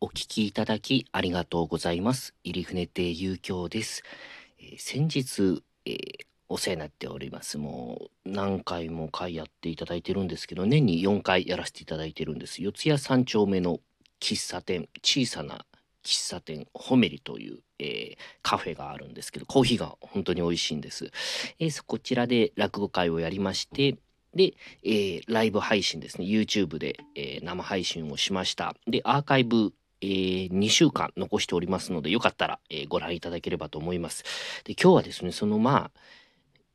お聞きいただきありがとうございます。入船亭遊興です。えー、先日、えー、お世話になっております。もう何回も回やっていただいてるんですけど、年に4回やらせていただいてるんです。四谷三丁目の喫茶店、小さな喫茶店、ホメリという、えー、カフェがあるんですけど、コーヒーが本当に美味しいんです。えー、こちらで落語会をやりまして、で、えー、ライブ配信ですね、YouTube で、えー、生配信をしました。で、アーカイブえー、2週間残しておりますので、よかったら、えー、ご覧いただければと思います。で、今日はですね、そのまあ、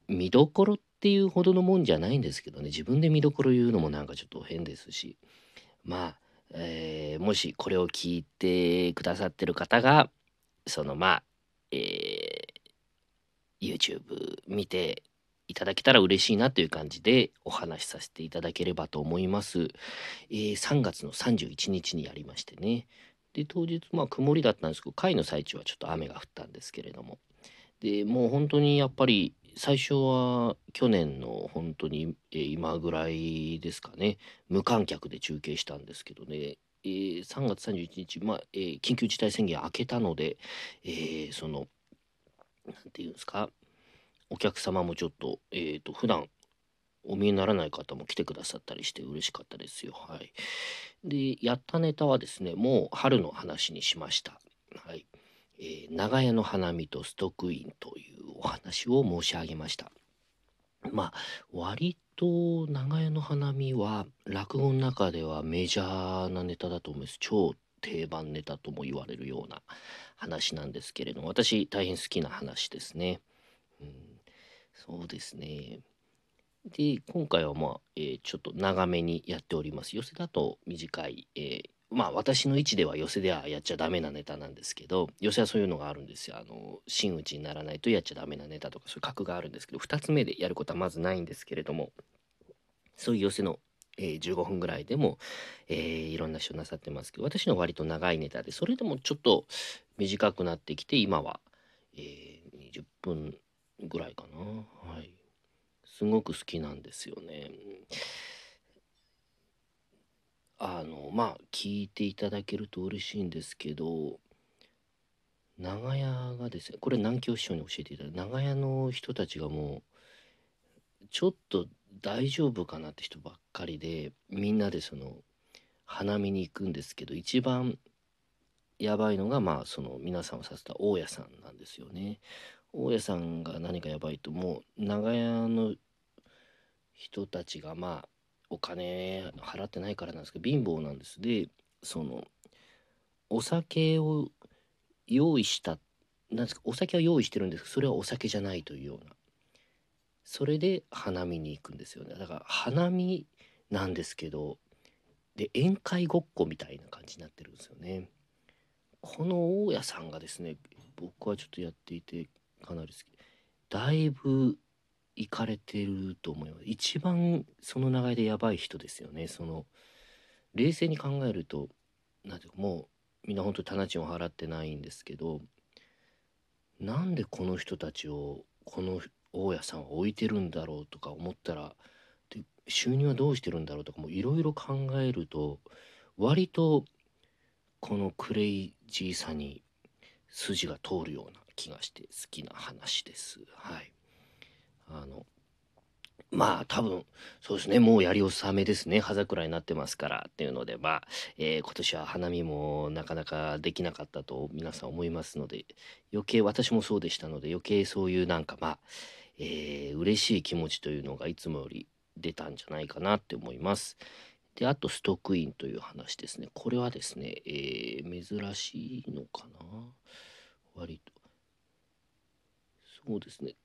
見どころっていうほどのもんじゃないんですけどね、自分で見どころ言うのもなんかちょっと変ですし、まあ、えー、もしこれを聞いてくださってる方が、そのまあ、えー、YouTube 見ていただけたら嬉しいなという感じでお話しさせていただければと思います。えー、3月の31日にやりましてね。で当日まあ曇りだったんですけど会の最中はちょっと雨が降ったんですけれども。でもう本当にやっぱり最初は去年の本当に、今ぐらいですかね。無観客で中継したんですけどね、えー、3月31日、まあえー、緊急事態宣言明けたので、えー、その何て言うんですか。お客様もちょっとえっ、ー、と普段お見えにならない方も来てくださったりして嬉しかったですよ。はい。で、やったネタはですね、もう春の話にしました。はい。えー、長屋の花見とストックインというお話を申し上げました。まあ、割と長屋の花見は落語の中ではメジャーなネタだと思います。超定番ネタとも言われるような話なんですけれども、私大変好きな話ですね。うん、そうですね。で、今回はまあ、えー、ちょっと長めにやっております。寄せだと短い、えー、まあ私の位置では寄せではやっちゃダメなネタなんですけど、寄せはそういうのがあるんですよ。あの、真打ちにならないとやっちゃダメなネタとかそういう格があるんですけど、2つ目でやることはまずないんですけれども、そういう寄せの、えー、15分ぐらいでも、えー、いろんな人なさってますけど、私の割と長いネタで、それでもちょっと短くなってきて、今は、えー、20分ぐらいかな。はい。すごく好きなんですよね。あのまあ聞いていただけると嬉しいんですけど長屋がですねこれ南京師匠に教えていただいた長屋の人たちがもうちょっと大丈夫かなって人ばっかりでみんなでその花見に行くんですけど一番やばいのがまあその皆さんをさせた大家さんなんですよね。大家さんが何かやばいともう。長屋の人たちがまあお金払ってないからなんですけど貧乏なんです。でそのお酒を用意したなんですかお酒は用意してるんですけどそれはお酒じゃないというような。それで花見に行くんですよね。だから花見なんですけどで宴会ごっこみたいな感じになってるんですよね。この大家さんがですね僕はちょっとやっていてかなり好き。だいぶ行かれてると思います。一番その流れでやばい人ですよね。その冷静に考えるとなんていうかもうみんな本当棚賃を払ってないんですけどなんでこの人たちをこの大家さんは置いてるんだろうとか思ったらで収入はどうしてるんだろうとかもいろいろ考えると割とこのクレイジーさに筋が通るような気がして好きな話です。はい。あのまあ多分そうですね。もうやり納めですね。葉桜になってますからっていうのでまあ、えー、今年は花見もなかなかできなかったと皆さん思いますので余計私もそうでしたので余計そういうなんかまあ、えー、嬉しい気持ちというのがいつもより出たんじゃないかなって思います。であとストックインという話ですね。これはですね、えー、珍しいのかな。割と。そうですね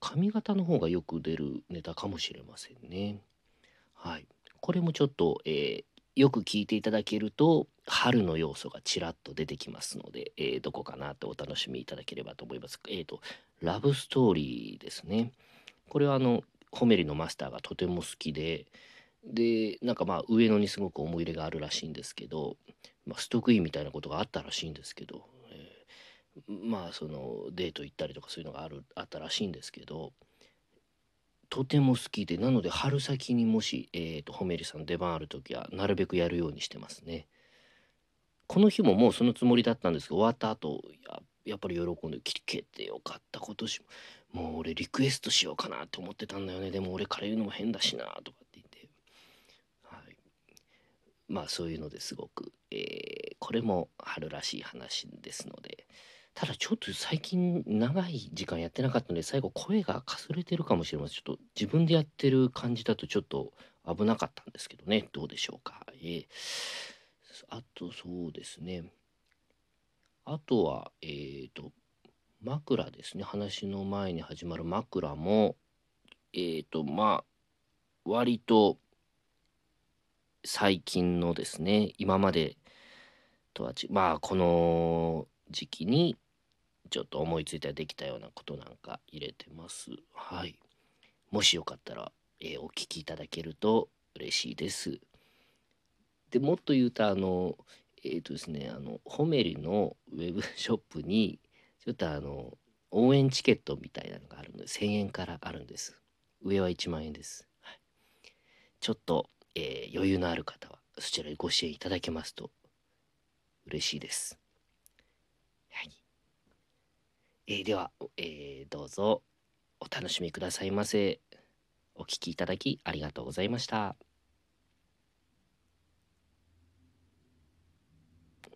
髪型の方がよく出るネタかもしれませんね。はい。これもちょっと、えー、よく聞いていただけると春の要素がちらっと出てきますので、えー、どこかなとお楽しみいただければと思います。えっ、ー、と、ラブストーリーですね。これはあの、ホメリのマスターがとても好きで、で、なんかまあ上野にすごく思い入れがあるらしいんですけど、まあ、ストックインみたいなことがあったらしいんですけど、まあそのデート行ったりとかそういうのがあるあったらしいんですけどとても好きでなので春先にもし、えーと、ホメリさん出番ある時はなるべくやるようにしてますね。この日ももうそのつもりだったんですけど終わった後ややっぱり喜んで「聞けてよかった今年ももう俺リクエストしようかなって思ってたんだよね。でも俺から言うのも変だしな」とかって言って、はい、まあそういうのですごく、えーこれも春らしい話ですのでただちょっと最近長い時間やってなかったので最後声がかすれてるかもしれません。ちょっと自分でやってる感じだとちょっと危なかったんですけどね。どうでしょうか、えーあとそうですね。あとはえっ、と枕ですね。話の前に始まる枕もえっ、とまあ割と最近のですね。今までとはちまあこの時期にちょっと思いついたらできたようなことなんか入れてます。はい。もしよかったら、えーお聞きいただけると嬉しいです。でもっと言うとあのえっ、とですねあのホメリのウェブショップにちょっとあの応援チケットみたいなのがあるので1000円からあるんです。上は1万円です、はい、ちょっと、えー余裕のある方はそちらにご支援いただけますと嬉しいです。はい、えーでは、えーどうぞお楽しみくださいませ。お聴きいただきありがとうございました。